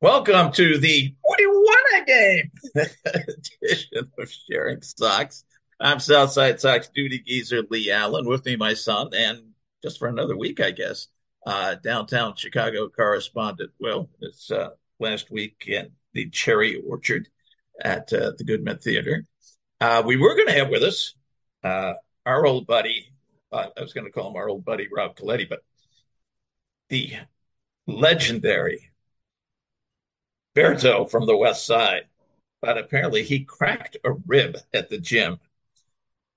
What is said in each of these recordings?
Welcome to the What do you want a game edition of Sharing Sox. I'm Southside Sox duty geezer Leigh Allan. With me, my son, and just for another week, I guess, uh, downtown Chicago correspondent. Well, it's uh, last week in the Cherry Orchard at uh, the Goodman Theater. Uh, we were going to have with us uh, our old buddy. Uh, I was going to call him our old buddy Rob Coletti, but the legendary Berto from the West Side, but apparently he cracked a rib at the gym.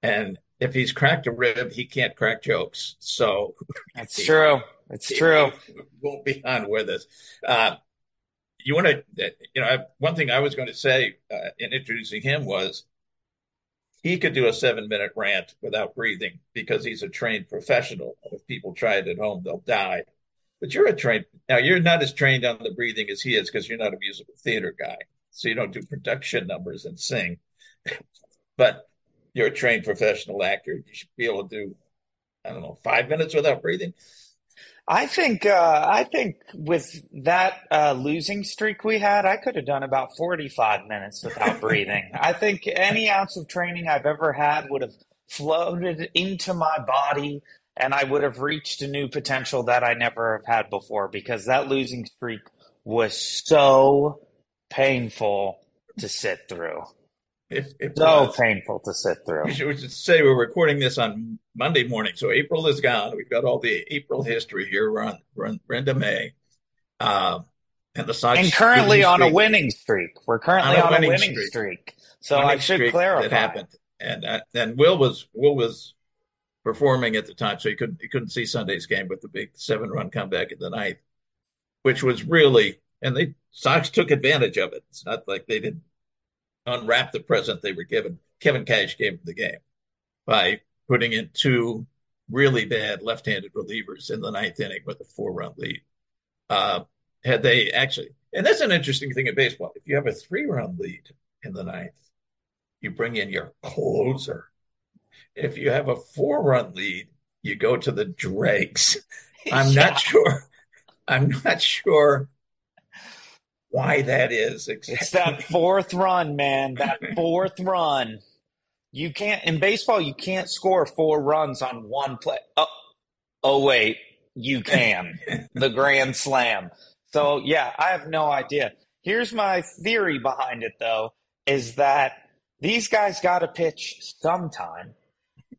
And if he's cracked a rib, he can't crack jokes. So that's he, true. It's he, true. He won't be on with us. Uh, you want to, you know, one thing I was going to say uh, in introducing him was he could do a seven minute rant without breathing because he's a trained professional. If people try it at home, they'll die. But you're a trained now. You're not as trained on the breathing as he is because you're not a musical theater guy, so you don't do production numbers and sing. but you're a trained professional actor. You should be able to do, I don't know, five minutes without breathing. I think uh, I think with that uh, losing streak we had, I could have done about forty five minutes without breathing. I think any ounce of training I've ever had would have floated into my body and I would have reached a new potential that I never have had before because that losing streak was so painful to sit through. It, it so was. painful to sit through. We should, we should, say we're recording this on Monday morning, so April is gone. We've got all the April history here. We're on we're on Brenda May, uh, and the Sox and currently on streak. a winning streak. We're currently on a, on winning, a winning streak. streak. So winning I should clarify that happened. And uh, and Will was Will was performing at the time, so he couldn't he couldn't see Sunday's game with the big seven run comeback in the ninth, which was really and the Sox took advantage of it. It's not like they didn't unwrap the present they were given. Kevin Cash gave them the game by putting in two really bad left-handed relievers in the ninth inning with a four-run lead. Uh, had they actually, and that's an interesting thing in baseball. If you have a three-run lead in the ninth, you bring in your closer if you have a four run lead, you go to the dregs. I'm yeah. not sure. I'm not sure why that is. Exactly. It's that fourth run, man. That fourth run. You can't in baseball. You can't score four runs on one play. Oh, oh wait, you can. the grand slam. So yeah, I have no idea. Here's my theory behind it, though, is that these guys got to pitch sometime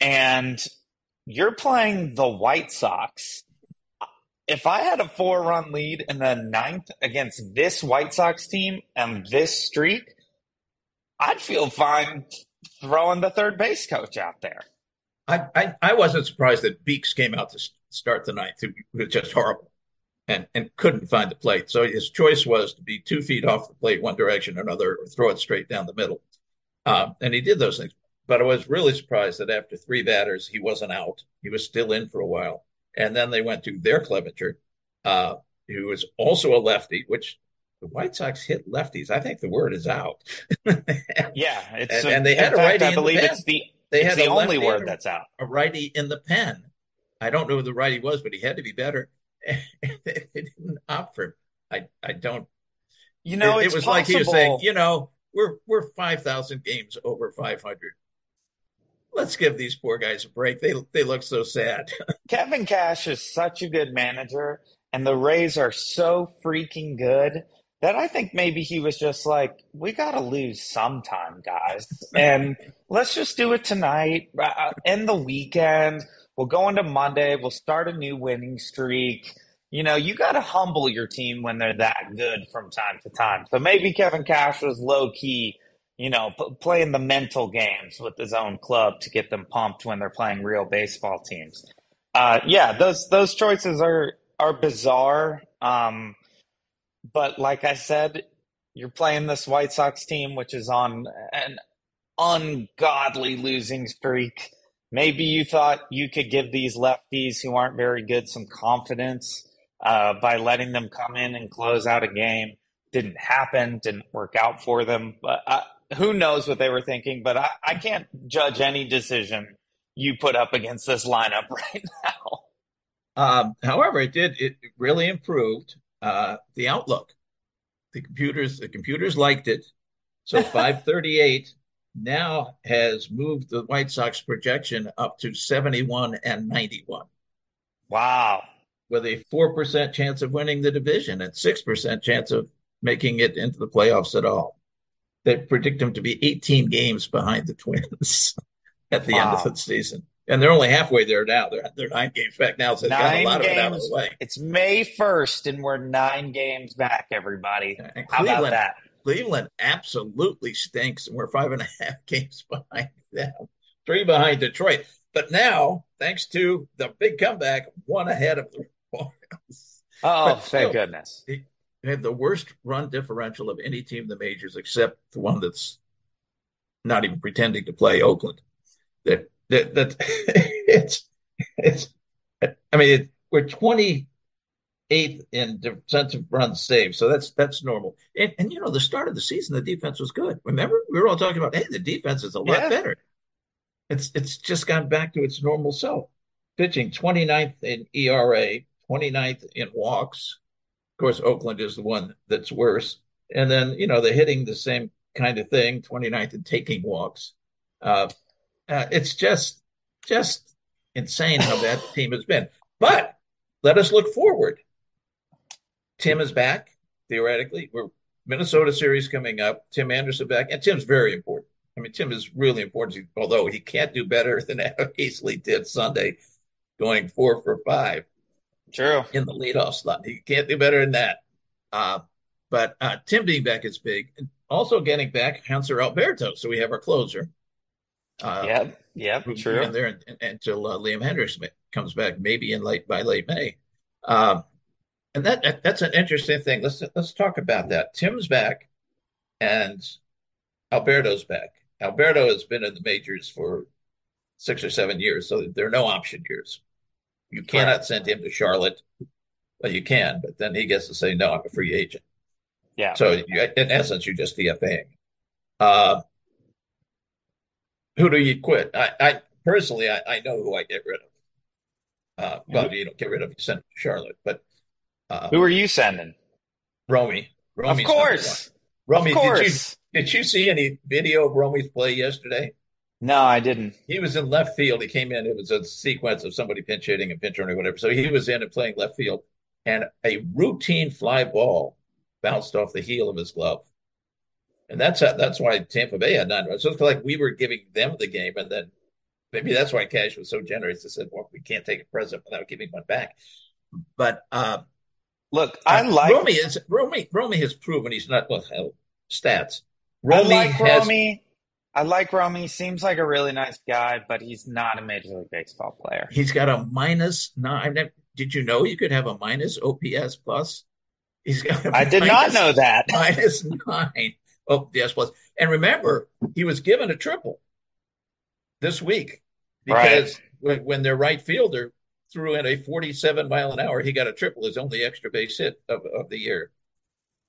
and you're playing the White Sox. If I had a four run lead in the ninth against this White Sox team and this streak, I'd feel fine throwing the third base coach out there. I, I, I wasn't surprised that Beeks came out to start the ninth. It was just horrible and, and couldn't find the plate. So his choice was to be two feet off the plate, one direction or another, or throw it straight down the middle. Um, and he did those things. But I was really surprised that after three batters, he wasn't out. He was still in for a while. And then they went to their Cleavinger, uh, who was also a lefty, which the White Sox hit lefties. I think the word is out. yeah, it's and, a, and they had a righty. I believe the it's the they it's had the only word that's out. A righty in the pen. I don't know who the righty was, but he had to be better. they didn't opt for him. I I don't. You know, it, it was possible. like he was saying, you know, we're we're five thousand games over five hundred let's give these poor guys a break. They they look so sad. Kevin Cash is such a good manager, and the Rays are so freaking good that I think maybe he was just like, we got to lose sometime, guys, and let's just do it tonight. Uh, end the weekend. We'll go into Monday. We'll start a new winning streak. You know, you got to humble your team when they're that good from time to time. So maybe Kevin Cash was low key you know, p- playing the mental games with his own club to get them pumped when they're playing real baseball teams. Uh, yeah, those those choices are are bizarre. Um, but like I said, you're playing this White Sox team, which is on an ungodly losing streak. Maybe you thought you could give these lefties who aren't very good some confidence uh, by letting them come in and close out a game. Didn't happen, didn't work out for them. But uh, who knows what they were thinking? But I, I can't judge any decision you put up against this lineup right now. Um, however, it did it really improved uh, the outlook. The computers the computers liked it. So 538 now has moved the White Sox projection up to 71 and 91. Wow. With a 4% chance of winning the division and 6% chance of making it into the playoffs at all. They predict them to be 18 games behind the Twins at the wow. end of the season. And they're only halfway there now. They're they're nine games back now, so they've got a lot games. of it out of the way. It's May first, and we're nine games back. Everybody, how about that? Cleveland absolutely stinks, and we're five and a half games behind them, three behind Detroit. But now, thanks to the big comeback, one ahead of the Royals. Oh, thank goodness! They have the worst run differential of any team in the majors, except the one that's not even pretending to play Oakland. That that that it's it's. I mean, it, we're twenty eighth in defensive runs saved, so that's that's normal. And, and you know, the start of the season, the defense was good. Remember, we were all talking about, hey, the defense is a lot yeah. better. It's it's just gone back to its normal self. Pitching 29th in ERA, 29th in walks. Of course, Oakland is the one that's worse. And then, you know, they're hitting the same kind of thing, 29th and taking walks. Uh, uh, it's just just insane how the team has been. But let us look forward. Tim is back theoretically. We're Minnesota series coming up. Tim Anderson back, and Tim's very important. I mean, Tim is really important. Although he can't do better than Adam Haseley did Sunday, going four for five. True in the leadoff slot. He can't do better than that. Uh, but uh, Tim being back is big. And also getting back Hanser Alberto, so we have our closer. Uh, yep, yep, true. In there until uh, Liam Hendriks comes back, maybe in late by late May. Um, and that, that, that's an interesting thing. Let's let's talk about that. Tim's back, and Alberto's back. Alberto has been in the majors for six or seven years, so there are no option years. You cannot right. send him to Charlotte. Well, you can, but then he gets to say, "No, I'm a free agent." Yeah. So you, in essence, you're just DFAing. Uh, who do you quit? I, I personally, I, I, know who I get rid of. Uh, well, you don't get rid of, you send to Charlotte. But uh, who are you sending? Romy. Romy's of course. Romy, of course. Did you did you see any video of Romy's play yesterday? No, I didn't. He was in left field. He came in. It was a sequence of somebody pinch hitting and pinch running, whatever. So he was in and playing left field, and a routine fly ball bounced off the heel of his glove and that's that's why Tampa Bay had nine runs. So it's like we were giving them the game, and then maybe that's why Cash was so generous. He said, "Well, we can't take a present without giving one back." But uh, look, I uh, like Romy. Is Romy? Romy has proven he's not well. Hell, stats. Romy I like has, Romy. I like Romy. Seems like a really nice guy, but he's not a major league baseball player. He's got a minus nine. Did you know you could have a minus OPS plus? He's got. I did not know that. Minus nine. Oh, yes, plus. And remember, he was given a triple this week because right. when, when their right fielder threw in a 47 mile an hour, he got a triple, his only extra base hit of, of the year.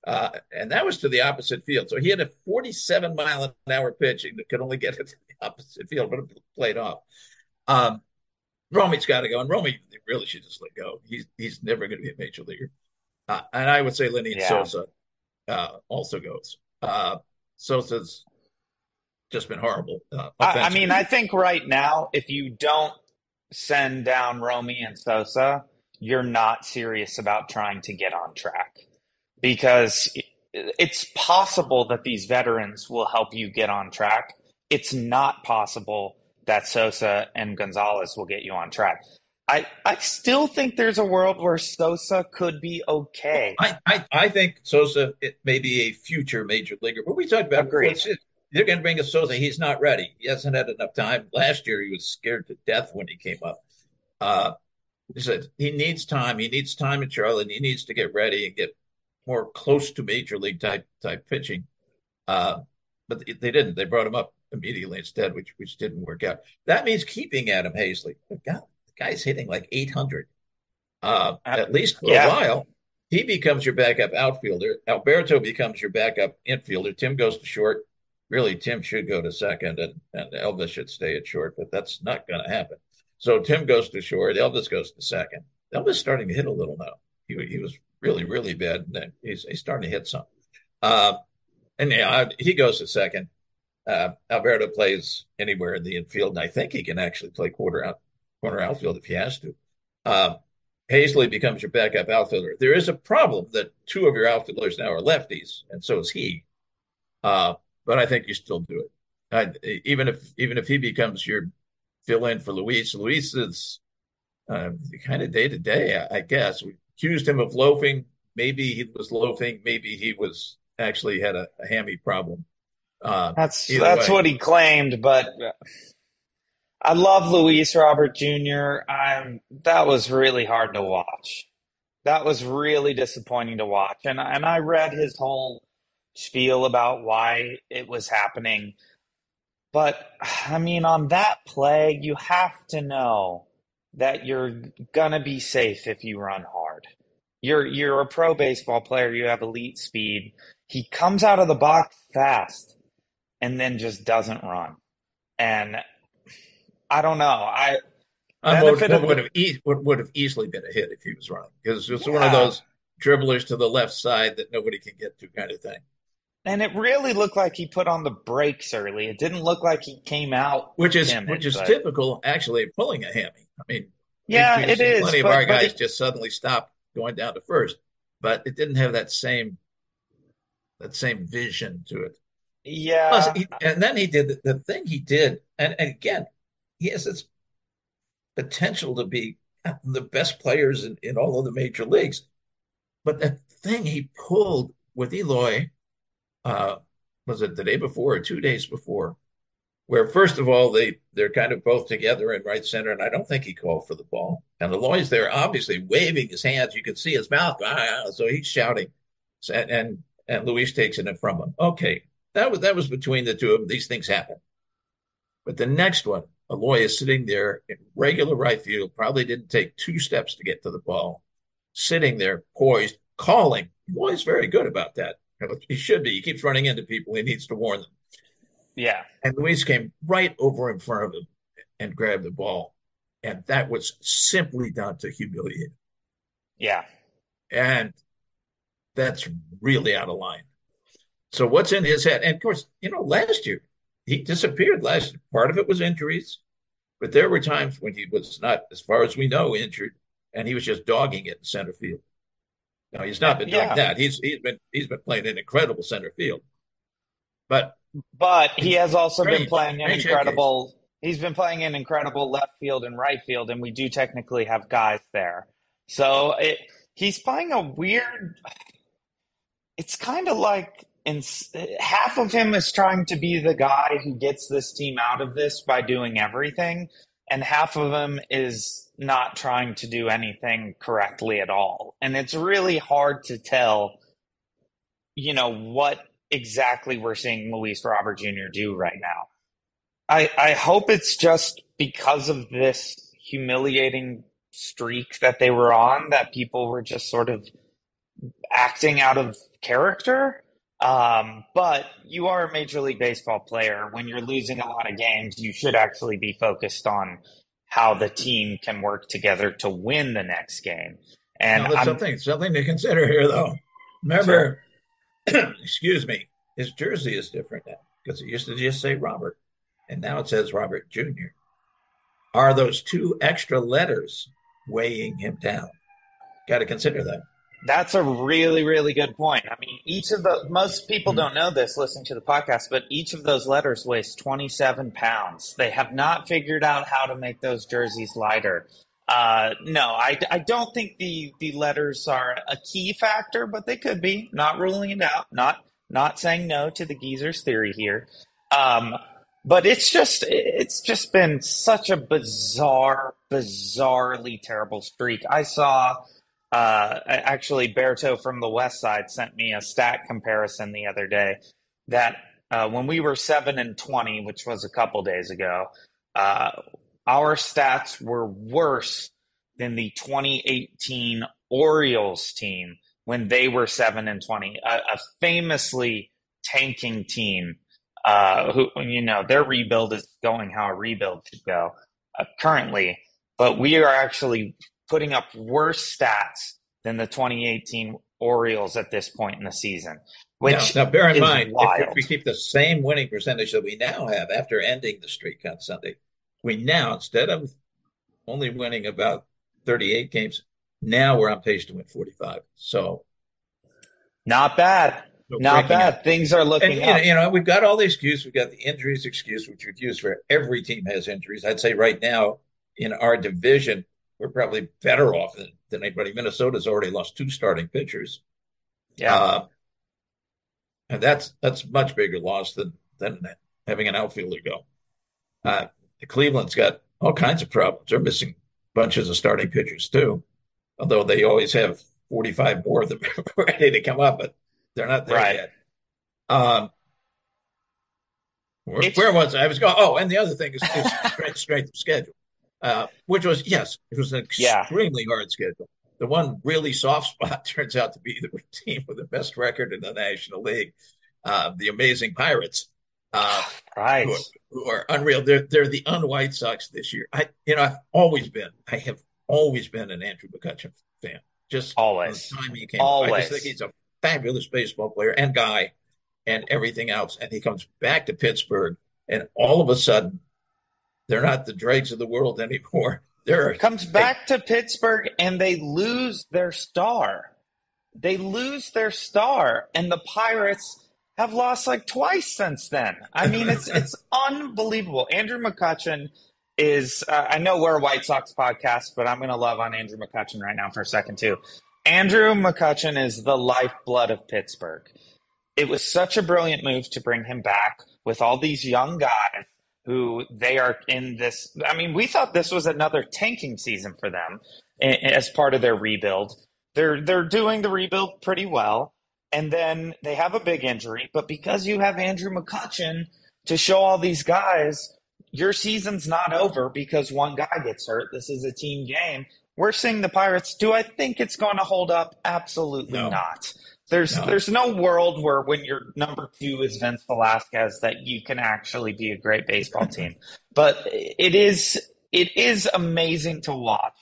Uh, and that was to the opposite field. So he had a 47 mile an hour pitch that could only get it to the opposite field, but it played off. Um, Romy's got to go, and Romy really should just let go. He's he's never going to be a major leaguer. Uh, and I would say Lenyn yeah. Sosa uh, also goes. Uh, Sosa's just been horrible. Uh, I, I, mean, I think right now, if you don't send down Romy and Sosa, you're not serious about trying to get on track because it's possible that these veterans will help you get on track. It's not possible that Sosa and Gonzalez will get you on track. I, I still think there's a world where Sosa could be okay. I, I, I think Sosa it may be a future major leaguer. But we talked about Agreed. they're going to bring a Sosa. He's not ready. He hasn't had enough time. Last year he was scared to death when he came up. Uh, He said he needs time. He needs time in Charlotte. He needs to get ready and get more close to major league type type pitching. Uh, but they didn't. They brought him up immediately instead, which which didn't work out. That means keeping Adam Haseley. God, the guy's hitting like 800, uh, at least for yeah. a while. He becomes your backup outfielder. Alberto becomes your backup infielder. Tim goes to short. Really, Tim should go to second, and, and Elvis should stay at short, but that's not going to happen. So Tim goes to short. Elvis goes to second. Elvis starting to hit a little now. He, he was really, really bad, he's, he's starting to hit some. Uh, and he goes to second. Uh, Alberto plays anywhere in the infield, and I think he can actually play quarter out, corner outfield if he has to. Uh, Haseley becomes your backup outfielder. There is a problem that two of your outfielders now are lefties, and so is he. Uh, but I think you still do it. I, even if even if he becomes your fill in for Luis, Luis is uh, kind of day to day, I guess. We accused him of loafing. Maybe he was loafing. Maybe he was actually had a, a hammy problem. Uh, that's that's way. what he claimed, but I love Luis Robert Jr. I'm that was really hard to watch. That was really disappointing to watch, and and I read his whole spiel about why it was happening. But I mean, on that play, you have to know that you're gonna be safe if you run hard. You're you're a pro baseball player. You have elite speed. He comes out of the box fast, and then just doesn't run. And I don't know. I would, would, would, have e- would, would have easily been a hit if he was running because it's yeah. one of those dribblers to the left side that nobody can get to kind of thing. And it really looked like he put on the brakes early. It didn't look like he came out, which is timid, which is but... typical actually pulling a hammy. I mean, yeah, it is. Plenty but, of our guys it... just suddenly stopped going down to first, but it didn't have that same that same vision to it. Yeah, Plus, he, and then he did the, the thing he did, and, and again, he has this potential to be the best players in, in all of the major leagues. But that thing he pulled with Eloy, uh, was it the day before or two days before, where first of all they they're kind of both together in right center, and I don't think he called for the ball. And Eloy's there, obviously waving his hands. You can see his mouth, ah, so he's shouting, and and, and Luis takes it from him. Okay, that was that was between the two of them. These things happen. But the next one, Eloy is sitting there in regular right field, probably didn't take two steps to get to the ball, sitting there poised, calling. Eloy's very good about that. He should be. He keeps running into people. He needs to warn them. Yeah. And Luis came right over in front of him and grabbed the ball. And that was simply done to humiliate him. Yeah. And that's really out of line. So what's in his head? And of course, you know, last year he disappeared last year. Part of it was injuries, but there were times when he was not, as far as we know, injured, and he was just dogging it in center field. Now he's not been doing yeah. that. He's he's been he's been playing an incredible center field, but but he has also strange, been playing an incredible. He's been playing an incredible left field and right field, and we do technically have guys there. So it, he's playing a weird. It's kind of like and half of him is trying to be the guy who gets this team out of this by doing everything, and half of him is not trying to do anything correctly at all. And it's really hard to tell, you know, what exactly we're seeing Luis Robert Jr. do right now. I, I hope it's just because of this humiliating streak that they were on that people were just sort of acting out of character um, but you are a Major League Baseball player. When you're losing a lot of games, you should actually be focused on how the team can work together to win the next game. And something something to consider here, though. Remember. excuse me, his jersey is different now because it used to just say Robert, and now it says Robert Jr. Are those two extra letters weighing him down? Got to consider that. That's a really, really good point. I mean, each of the most people mm-hmm. don't know this listening to the podcast, but each of those letters weighs 27 pounds. They have not figured out how to make those jerseys lighter. Uh, no, I, I don't think the, the letters are a key factor, but they could be. Not ruling it out. Not not saying no to the geezer's theory here. Um, but it's just it's just been such a bizarre, bizarrely terrible streak. I saw uh, actually Berto from the West Side sent me a stat comparison the other day that uh, when we were seven and twenty, which was a couple days ago, uh, our stats were worse than the 2018 Orioles team when they were seven and 20, a, a famously tanking team. Uh, who you know their rebuild is going how a rebuild should go uh, currently, but we are actually putting up worse stats than the 2018 Orioles at this point in the season. Which now, now bear in mind, wild. if we keep the same winning percentage that we now have after ending the streak on Sunday, we now instead of only winning about 38 games, now we're on pace to win 45. So not bad. So not bad. Up. Things are looking and, up. You know, we've got all the excuse. We've got the injuries excuse, which we've used for every team has injuries. I'd say right now in our division, we're probably better off than, than anybody. Minnesota's already lost two starting pitchers. Yeah. Uh, and that's that's much bigger loss than than having an outfielder go. Uh, Cleveland's got all kinds of problems. They're missing bunches of starting pitchers too, although they always have 45 more of them ready to come up, but they're not there right. yet. Um, where, where, was I? I was going. Oh, and the other thing is, is strength, strength of schedule, uh, which was yes, it was an extremely yeah. hard schedule. The one really soft spot turns out to be the team with the best record in the National League, uh, the amazing Pirates. Uh, right. Who are, who are, unreal. They're they're the un-White Sox this year. I you know I've always been I have always been an Andrew McCutchen fan. Just always. The time he came, always. I just think he's a fabulous baseball player and guy, and everything else. And he comes back to Pittsburgh, and all of a sudden, they're not the dregs of the world anymore. They're comes back to Pittsburgh, and they lose their star. They lose their star, and the Pirates have lost like twice since then. I mean, it's it's unbelievable. Andrew McCutchen is. Uh, I know we're a White Sox podcast, but I'm going to love on Andrew McCutchen right now for a second too. Andrew McCutchen is the lifeblood of Pittsburgh. It was such a brilliant move to bring him back with all these young guys who they are in this. I mean, we thought this was another tanking season for them as part of their rebuild. They're they're doing the rebuild pretty well and then they have a big injury. But because you have Andrew McCutchen to show all these guys, your season's not over because one guy gets hurt. This is a team game. We're seeing the Pirates. Do I think it's going to hold up? Absolutely no. not. There's no. there's no world where when your number two is Vince Velasquez that you can actually be a great baseball team. but it is it is amazing to watch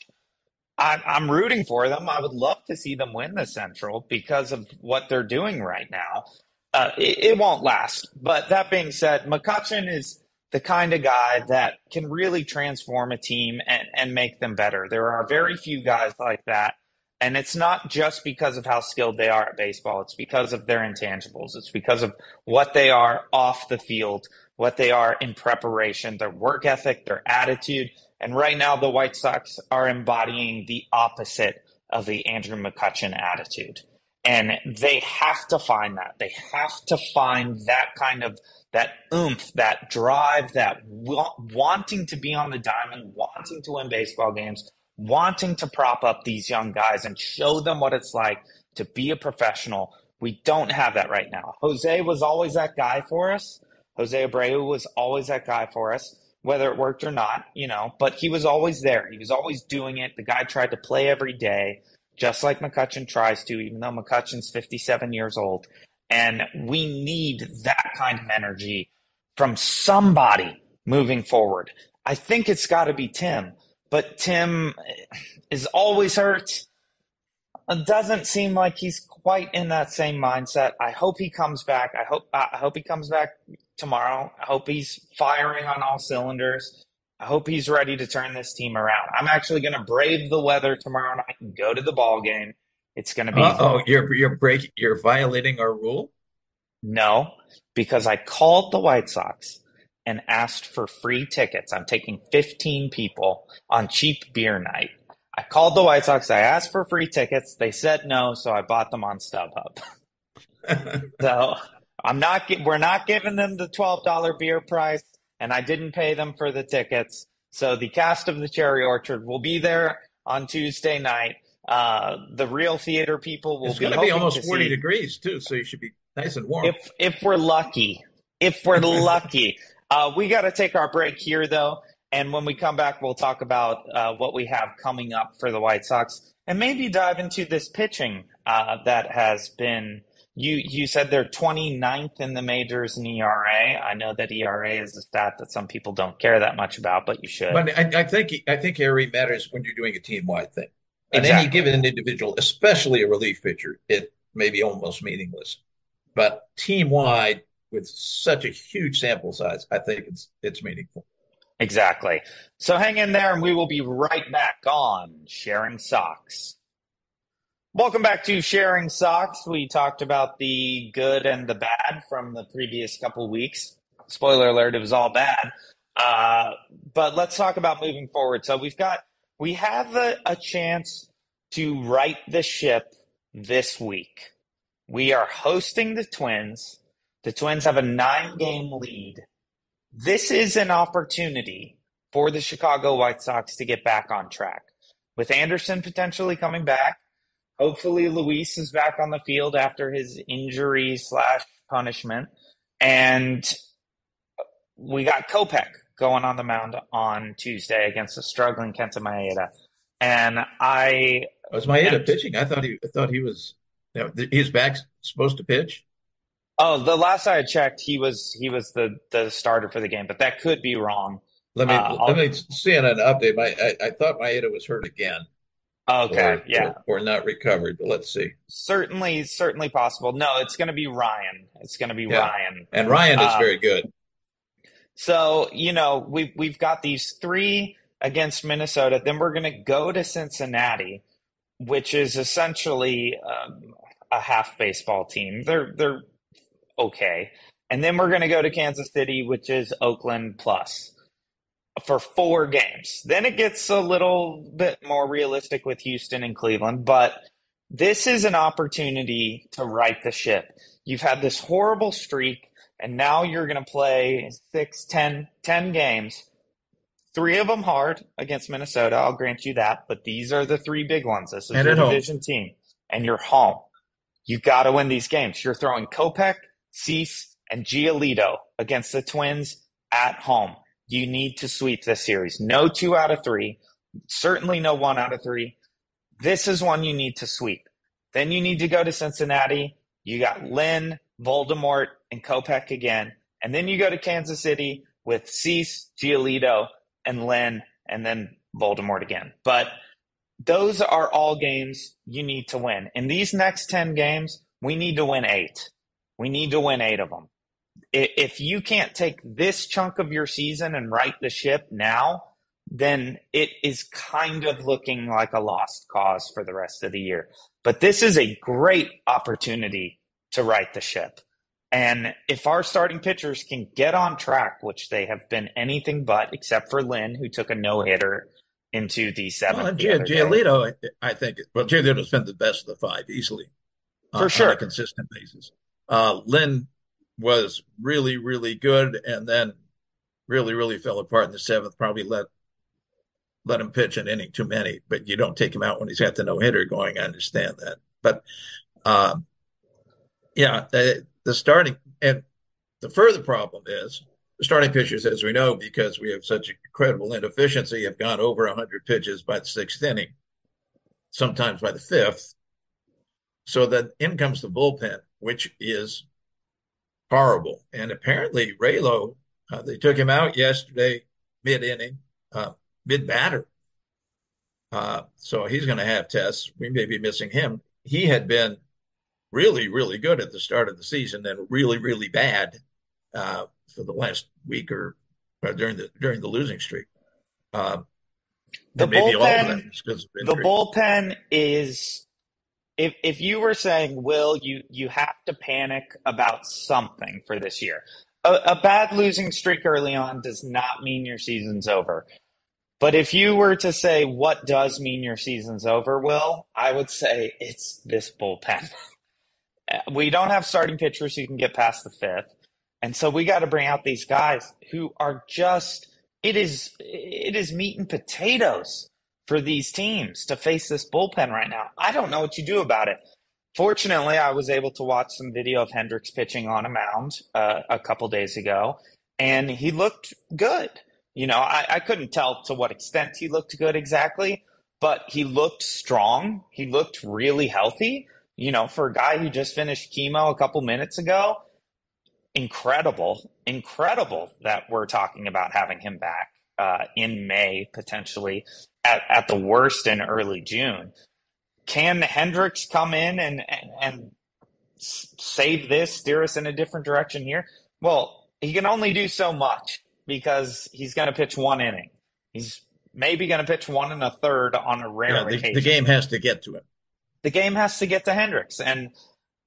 I'm, I'm rooting for them. I would love to see them win the Central because of what they're doing right now. Uh, it, it, won't last. But that being said, McCutchen is the kind of guy that can really transform a team and, and make them better. There are very few guys like that. And it's not just because of how skilled they are at baseball. It's because of their intangibles. It's because of what they are off the field, what they are in preparation, their work ethic, their attitude, and right now, the White Sox are embodying the opposite of the Andrew McCutchen attitude. And they have to find that. They have to find that kind of that oomph, that drive, that wa- wanting to be on the diamond, wanting to win baseball games, wanting to prop up these young guys and show them what it's like to be a professional. We don't have that right now. Jose was always that guy for us. Jose Abreu was always that guy for us whether it worked or not, you know, but he was always there. He was always doing it. The guy tried to play every day, just like McCutchen tries to, even though McCutchen's 57 years old. And we need that kind of energy from somebody moving forward. I think it's got to be Tim, but Tim is always hurt. It doesn't seem like he's quite in that same mindset. I hope he comes back. I hope I hope he comes back tomorrow. I hope he's firing on all cylinders. I hope he's ready to turn this team around. I'm actually going to brave the weather tomorrow night and go to the ball game. It's going to be. Oh, you're you're breaking. You're violating our rule. No, because I called the White Sox and asked for free tickets. I'm taking 15 people on cheap beer night. I called the White Sox. I asked for free tickets. They said no, so I bought them on StubHub. so I'm not. We're not giving them the twelve dollar beer price, and I didn't pay them for the tickets. So the cast of the Cherry Orchard will be there on Tuesday night. Uh, the real theater people will it's be going to be almost 40 see- degrees too, so you should be nice and warm. if if we're lucky. If we're lucky. Uh, we got to take our break here, though. And when we come back, we'll talk about uh, what we have coming up for the White Sox and maybe dive into this pitching uh, that has been. You, you said they're 29th in the majors in ERA. I know that ERA is a stat that some people don't care that much about, but you should. But I, I think I think area matters when you're doing a team wide thing. On Exactly. any given individual, especially a relief pitcher, it may be almost meaningless. But team wide, with such a huge sample size, I think it's it's meaningful. Exactly. So hang in there and we will be right back on Sharing Sox. Welcome back to Sharing Sox. We talked about the good and the bad from the previous couple weeks. Spoiler alert, it was all bad. Uh, but let's talk about moving forward. So we've got, we have a, a chance to right the ship this week. We are hosting the Twins. The Twins have a nine game lead this is an opportunity for the Chicago White Sox to get back on track. With Anderson potentially coming back, hopefully Luis is back on the field after his injury slash punishment, and we got Kopech going on the mound on Tuesday against a struggling Kenta Maeda. And I Was Maeda And- pitching? I thought he I thought he was you know, he's back supposed to pitch. oh the last I had checked he was he was the the starter for the game, but that could be wrong. Let me Uh, let me see an update. My, I, I thought Maeda was hurt again. Okay, or, yeah. or, or not recovered, but let's see. certainly certainly possible no it's going to be ryan it's going to be Yeah. ryan And Ryan is Uh, very good. so you know we've we've got these three against minnesota then we're going to go to cincinnati which is essentially um, a half baseball team they're they're okay and then we're going to go to kansas city which is oakland plus for four games then it gets a little bit more realistic with houston and cleveland but this is an opportunity to right the ship. You've had this horrible streak, and now you're going to play six, ten, ten games. Three of them hard against Minnesota. I'll grant you that, but these are the three big ones. This is And your at home. division team, and you're home. You've got to win these games. You're throwing Kopech, Cease, and Giolito against the Twins at home. You need to sweep this series. No two out of three. Certainly no one out of three. This is one you need to sweep. Then you need to go to Cincinnati. You got Lynn, Voldemort, and Kopech again. And then you go to Kansas City with Cease, Giolito, and Lynn, and then Voldemort again. But those are all games you need to win. In these next 10 games, we need to win eight. We need to win eight of them. If you can't take this chunk of your season and right the ship now, then it is kind of looking like a lost cause for the rest of the year. But this is a great opportunity to right the ship. And if our starting pitchers can get on track, which they have been anything but, except for Lynn, who took a no hitter into the seventh. Well, the Gia- other day. Giolito, I think, well, Giolito's been the best of the five easily. uh, For sure. On a consistent basis. Uh, Lynn was really, really good and then really, really fell apart in the seventh. Probably let let him pitch an inning too many, but you don't take him out when he's got the no hitter going. I understand that. But um, yeah, the, the starting and the further problem is the starting pitchers, as we know, because we have such incredible inefficiency, have gone over 100 pitches by the sixth inning, sometimes by the fifth. So then in comes the bullpen, which is horrible. And apparently, Raylo, uh, they took him out yesterday, mid inning, uh, mid batter. Uh, so he's going to have tests. We may be missing him. He had been really, really good at the start of the season, and really, really bad uh, for the last week or, or during the during the losing streak. Uh, The and maybe all of bullpen- that is of the bullpen is if if you were saying will you you have to panic about something for this year a, a bad losing streak early on does not mean your season's over. But if you were to say what does mean your season's over will? I would say it's this bullpen. We don't have starting pitchers who can get past the fifth. And so we got to bring out these guys who are just it is it is meat and potatoes for these teams to face this bullpen right now. I don't know what you do about it. Fortunately, I was able to watch some video of Hendriks pitching on a mound uh, a couple days ago, and he looked good. You know, I, I couldn't tell to what extent he looked good exactly, but he looked strong. He looked really healthy. You know, for a guy who just finished chemo a couple minutes ago, incredible, incredible that we're talking about having him back uh, in May potentially at, at the worst in early June. Can Hendriks come in and and save this, steer us in a different direction here? Well, he can only do so much because he's going to pitch one inning. He's maybe going to pitch one and a third on a rare yeah, the, the, game has to get to him. The game has to get to Hendriks, and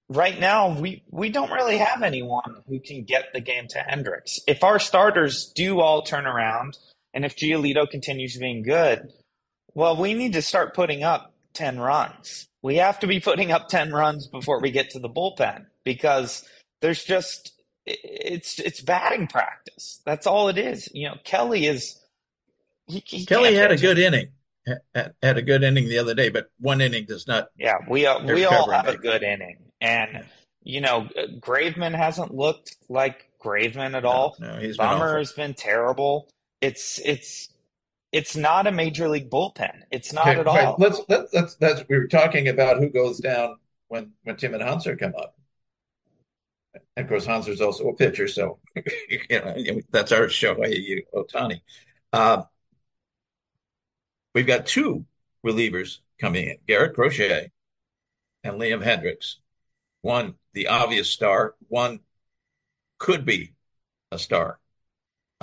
right now we we don't really have anyone who can get the game to Hendriks. If our starters do all turn around, and if Giolito continues being good, well, we need to start putting up ten runs. We have to be putting up ten runs before we get to the bullpen because there's just it's it's batting practice. That's all it is. You know, Kelly is. He, he Kelly had a good inning. Had a good inning the other day, but one inning does not. Yeah, we uh, we all have a good inning, and you know, Graveman hasn't looked like Graveman at no, all. No, he's Bummer been has been terrible. It's it's it's not a major league bullpen. It's not okay, at all. Let's let's let's that's we were talking about who goes down when when Tim and Hanser come up. And of course, Hanser's also a pitcher, so you know that's our show. You Ohtani. Uh, we've got two relievers coming in: Garrett Crochet and Liam Hendriks. One, the obvious star. One could be a star.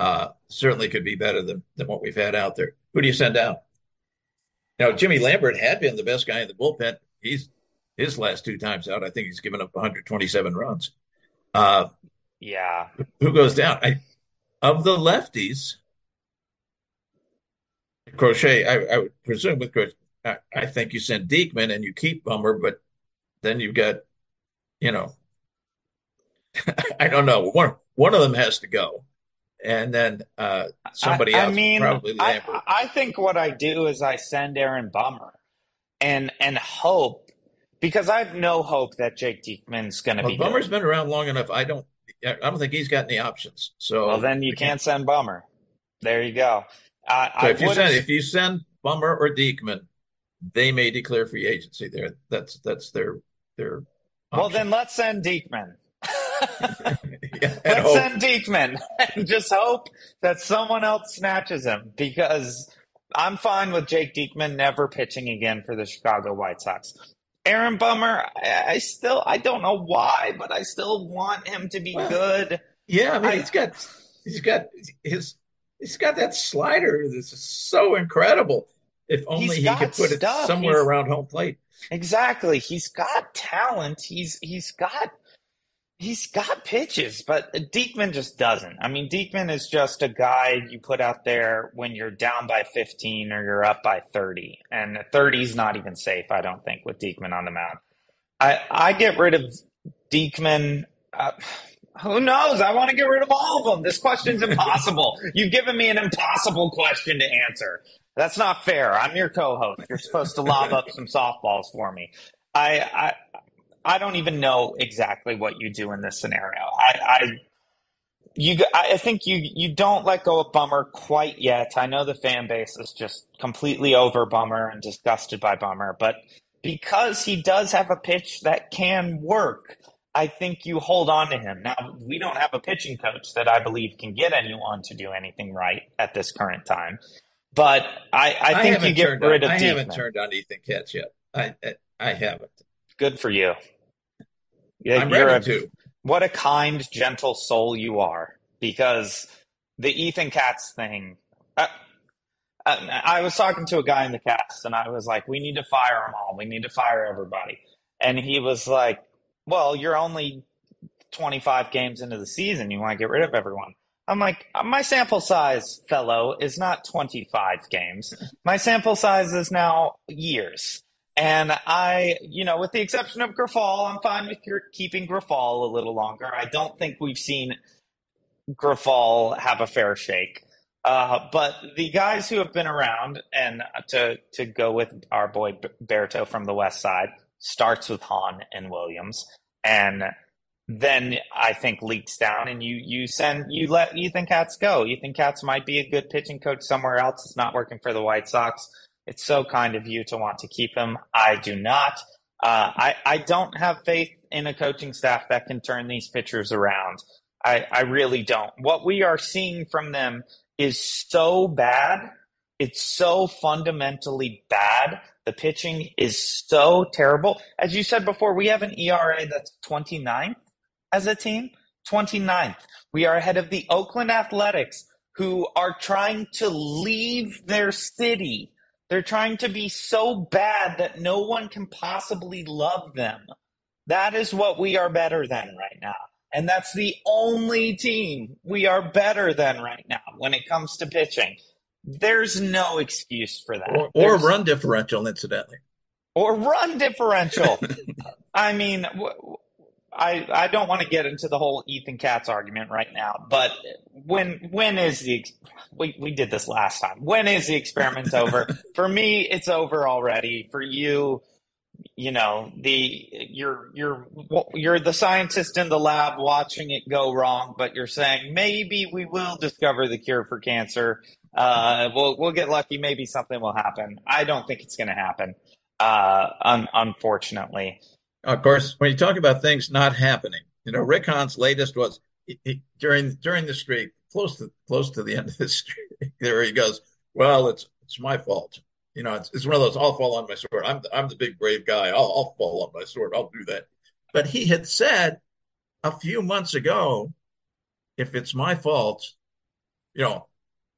Uh, certainly could be better than, than what we've had out there. Who do you send out? Now, Jimmy Lambert had been the best guy in the bullpen. He's his last two times out. I think he's given up 127 runs. Uh, yeah. Who goes down? I, of the lefties, Crochet, I, I would presume with Crochet, I, I, think you send Diekman and you keep Bummer, but then you've got, you know, I don't know. One one of them has to go, and then uh, somebody I, else. I mean, I, I think what I do is I send Aaron Bummer, and and hope because I have no hope that Jake Diekman's going to well, be. Bummer's good. been around long enough. I don't. I don't think he's got any options. So well, then you can't send Bummer. There you go. Uh, so if you send if you send Bummer or Diekman, they may declare free agency. There, that's that's their their. Option. Well, then let's send Diekman. Yeah, let's hope. send Diekman and just hope that someone else snatches him because I'm fine with Jake Diekman never pitching again for the Chicago White Sox. Aaron Bummer, I, I, still I don't know why, but I still want him to be well, good. Yeah, I mean I, he's got he's got his he's got that slider that's so incredible. If only he could put stuff. it somewhere he's, around home plate. Exactly. He's got talent. He's he's got he's got pitches, but Diekman just doesn't. I mean, Diekman is just a guy you put out there when you're down by 15 or you're up by 30. And 30 is not even safe, I don't think, with Diekman on the mound. I, I get rid of Diekman. Uh, who knows? I want to get rid of all of them. This question's impossible. You've given me an impossible question to answer. That's not fair. I'm your co-host. You're supposed to lob up some softballs for me. I, I I don't even know exactly what you do in this scenario. I, I you I think you you don't let go of Bummer quite yet. I know the fan base is just completely over Bummer and disgusted by Bummer, but because he does have a pitch that can work, I think you hold on to him. Now we don't have a pitching coach that I believe can get anyone to do anything right at this current time. But I, I think I you get rid on, of. I haven't turned on Ethan Katz yet. I, I I haven't. Good for you. Yeah, I'm ready a, to. What a kind, gentle soul you are. Because the Ethan Katz thing, I, I, I, was talking to a guy in the cast, and I was like, "We need to fire them all. We need to fire everybody." And he was like, "Well, you're only 25 games into the season. You want to get rid of everyone." I'm like, uh, my sample size, fellow, is not 25 games. My sample size is now years. And I, you know, with the exception of Grifol, I'm fine with keeping Grifol a little longer. I don't think we've seen Grifol have a fair shake. Uh, but the guys who have been around, and to to go with our boy Berto from the West Side, starts with Hahn and Williams, and then I think leaks down, and you you send you let Ethan Katz go. Ethan Katz might be a good pitching coach somewhere else. It's not working for the White Sox. It's so kind of you to want to keep him. I do not. Uh, I I don't have faith in a coaching staff that can turn these pitchers around. I, I really don't. What we are seeing from them is so bad. It's so fundamentally bad. The pitching is so terrible. As you said before, we have an ERA that's 29th as a team. 29th. We are ahead of the Oakland Athletics, who are trying to leave their city. They're trying to be so bad that no one can possibly love them. That is what we are better than right now. And that's the only team we are better than right now when it comes to pitching. There's no excuse for that. Or, or run differential, incidentally. Or run differential. I mean, I I don't want to get into the whole Ethan Katz argument right now, but when when is the we we did this last time? When is the experiment over? For me, it's over already. For you, you know the you're you're you're the scientist in the lab watching it go wrong but you're saying maybe we will discover the cure for cancer uh, we'll we'll get lucky maybe something will happen i don't think it's going to happen uh, un- unfortunately of course when you talk about things not happening you know rick hahn's latest was he, he, during during the streak close to close to the end of the streak there he goes well it's it's my fault you know, it's, it's one of those, I'll fall on my sword. I'm the, I'm the big brave guy. I'll, I'll fall on my sword. I'll do that. But he had said a few months ago, if it's my fault, you know,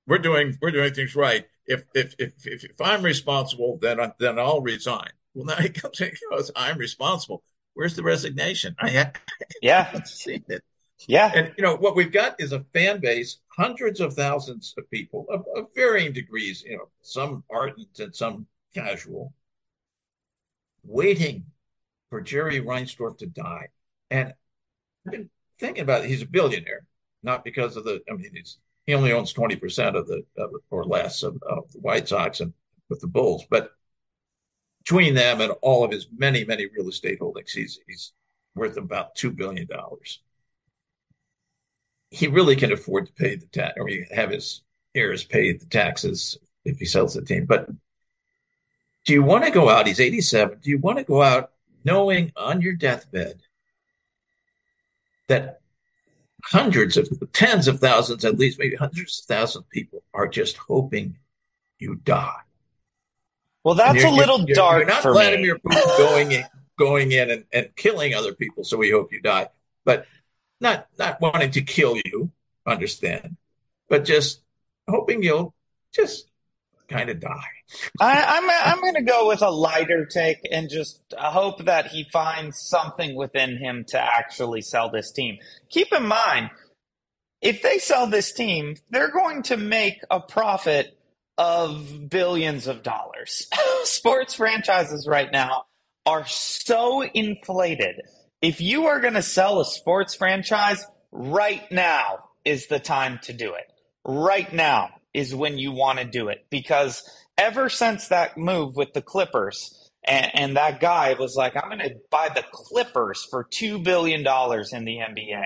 we're doing we're doing things right. If if if if, if I'm responsible, then I, then I'll resign. Well, now he comes and goes, I'm responsible. Where's the resignation? I, have, yeah, haven't seen it. Yeah. And, you know, what we've got is a fan base, hundreds of thousands of people of, of varying degrees, you know, some ardent and some casual, waiting for Jerry Reinsdorf to die. And I've been thinking about it. He's a billionaire, not because of the, I mean, he's, he only owns 20% of the, of, or less of, of the White Sox and with the Bulls. But between them and all of his many, many real estate holdings, he's, he's worth about $2 billion he really can afford to pay the tax or have his heirs pay the taxes if he sells the team. But do you want to go out? He's 87. Do you want to go out knowing on your deathbed that hundreds of tens of thousands, at least maybe hundreds of thousands of people are just hoping you die? Well, that's a little you're, dark you're not for Vladimir me. Putin going in, going in and, and killing other people, so we hope you die. But not not wanting to kill you, understand, but just hoping you'll just kind of die. I, I'm I'm going to go with a lighter take and just hope that he finds something within him to actually sell this team. Keep in mind, if they sell this team, they're going to make a profit of billions of dollars. Sports franchises right now are so inflated if you are going to sell a sports franchise, right now is the time to do it. Right now is when you want to do it because ever since that move with the Clippers, and, and that guy was like, I'm going to buy the Clippers for $2 billion in the NBA.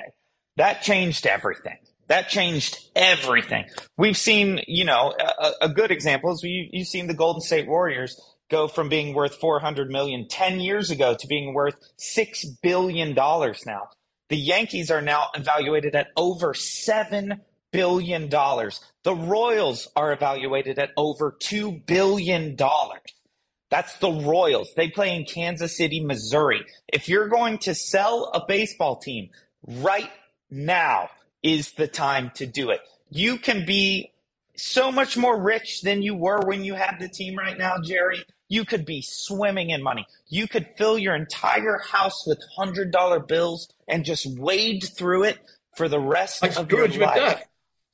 That changed everything. That changed everything. We've seen, you know, a, a good example is you, you've seen the Golden State Warriors go from being worth 400 million 10 years ago to being worth 6 billion dollars now. The Yankees are now evaluated at over 7 billion dollars. The Royals are evaluated at over 2 billion dollars. That's the Royals. They play in Kansas City, Missouri. If you're going to sell a baseball team right now is the time to do it. You can be so much more rich than you were when you had the team right now, Jerry. You could be swimming in money. You could fill your entire house with hundred dollar bills and just wade through it for the rest like of Scrooge your McDuck. life.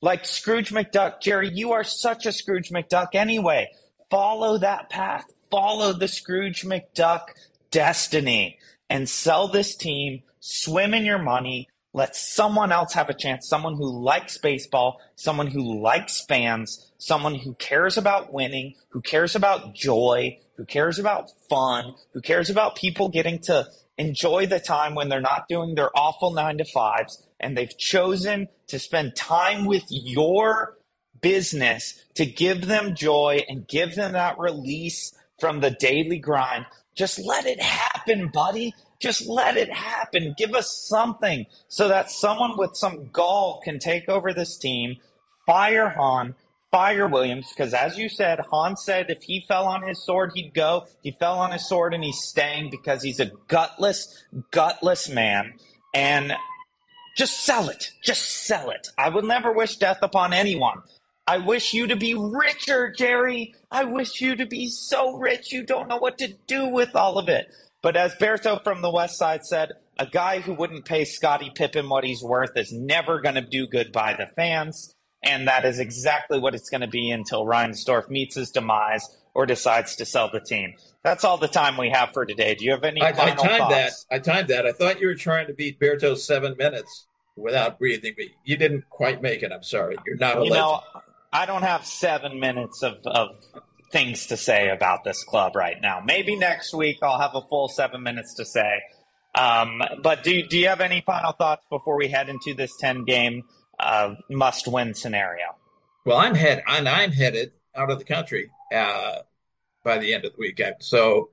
Like Scrooge McDuck, Jerry, you are such a Scrooge McDuck anyway. Follow that path. Follow the Scrooge McDuck destiny and sell this team, swim in your money, let someone else have a chance, someone who likes baseball, someone who likes fans, someone who cares about winning, who cares about joy, who cares about fun, who cares about people getting to enjoy the time when they're not doing their awful nine to fives and they've chosen to spend time with your business to give them joy and give them that release from the daily grind. Just let it happen, buddy. Just let it happen. Give us something so that someone with some gall can take over this team, fire Hahn, fire Williams, because as you said, Hahn said if he fell on his sword, he'd go. He fell on his sword and he's staying because he's a gutless, gutless man. And just sell it. Just sell it. I would never wish death upon anyone. I wish you to be richer, Jerry. I wish you to be so rich you don't know what to do with all of it. But as Berto from the West Side said, a guy who wouldn't pay Scottie Pippen what he's worth is never going to do good by the fans. And that is exactly what it's going to be until Reinsdorf meets his demise or decides to sell the team. That's all the time we have for today. Do you have any I, final I timed thoughts? that. I timed that. I thought you were trying to beat Berto's seven minutes without breathing, but you didn't quite make it. I'm sorry. You're not You know, I don't have seven minutes of, of things to say about this club right now. Maybe next week I'll have a full seven minutes to say. Um, but do, do you have any final thoughts before we head into this 10 game uh, must win scenario? Well, I'm head and I'm headed out of the country uh, by the end of the weekend. So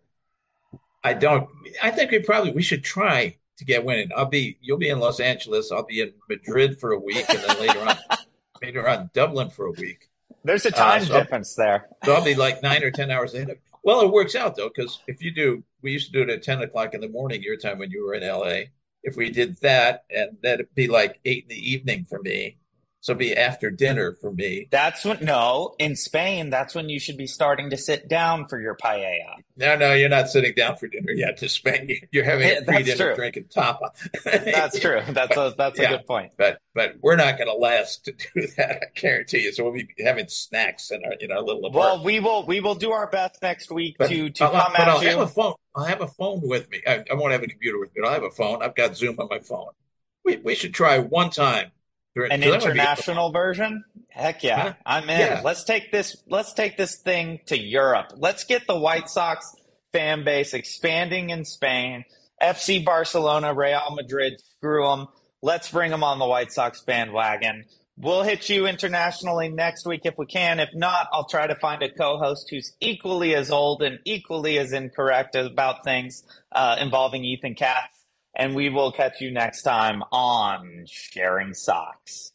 I don't. I think we probably we should try to get winning. I'll be you'll be in Los Angeles. I'll be in Madrid for a week, and then later on, later on Dublin for a week. There's a time Uh, so- difference there. So I'll be like nine or ten hours ahead of. Well, it works out though, because if you do, we used to do it at ten o'clock in the morning your time when you were in LA. If we did that, and that'd be like eight in the evening for me, so be after dinner for me. That's when, no, in Spain, that's when you should be starting to sit down for your paella. No, no, you're not sitting down for dinner yet to spend. You're having a pre-dinner true. drinking tapa. That's true. That's a, that's a good point. But but we're not going to last to do that. I guarantee you. So we'll be having snacks in our in our little apartment. Well, we will we will do our best next week But to to I'll, come but at I'll you. have a phone. I'll have a phone with me. I, I won't have a computer with me. But I'll have a phone. I've got Zoom on my phone. We we should try one time. An 'cause that would be- international version? Heck yeah. Huh? I'm in. Yeah. Let's take this let's take this thing to Europe. Let's get the White Sox fan base expanding in Spain. FC Barcelona, Real Madrid, screw them. Let's bring them on the White Sox bandwagon. We'll hit you internationally next week if we can. If not, I'll try to find a co-host who's equally as old and equally as incorrect about things uh, involving Ethan Katz. And we will catch you next time on Sharing Sox.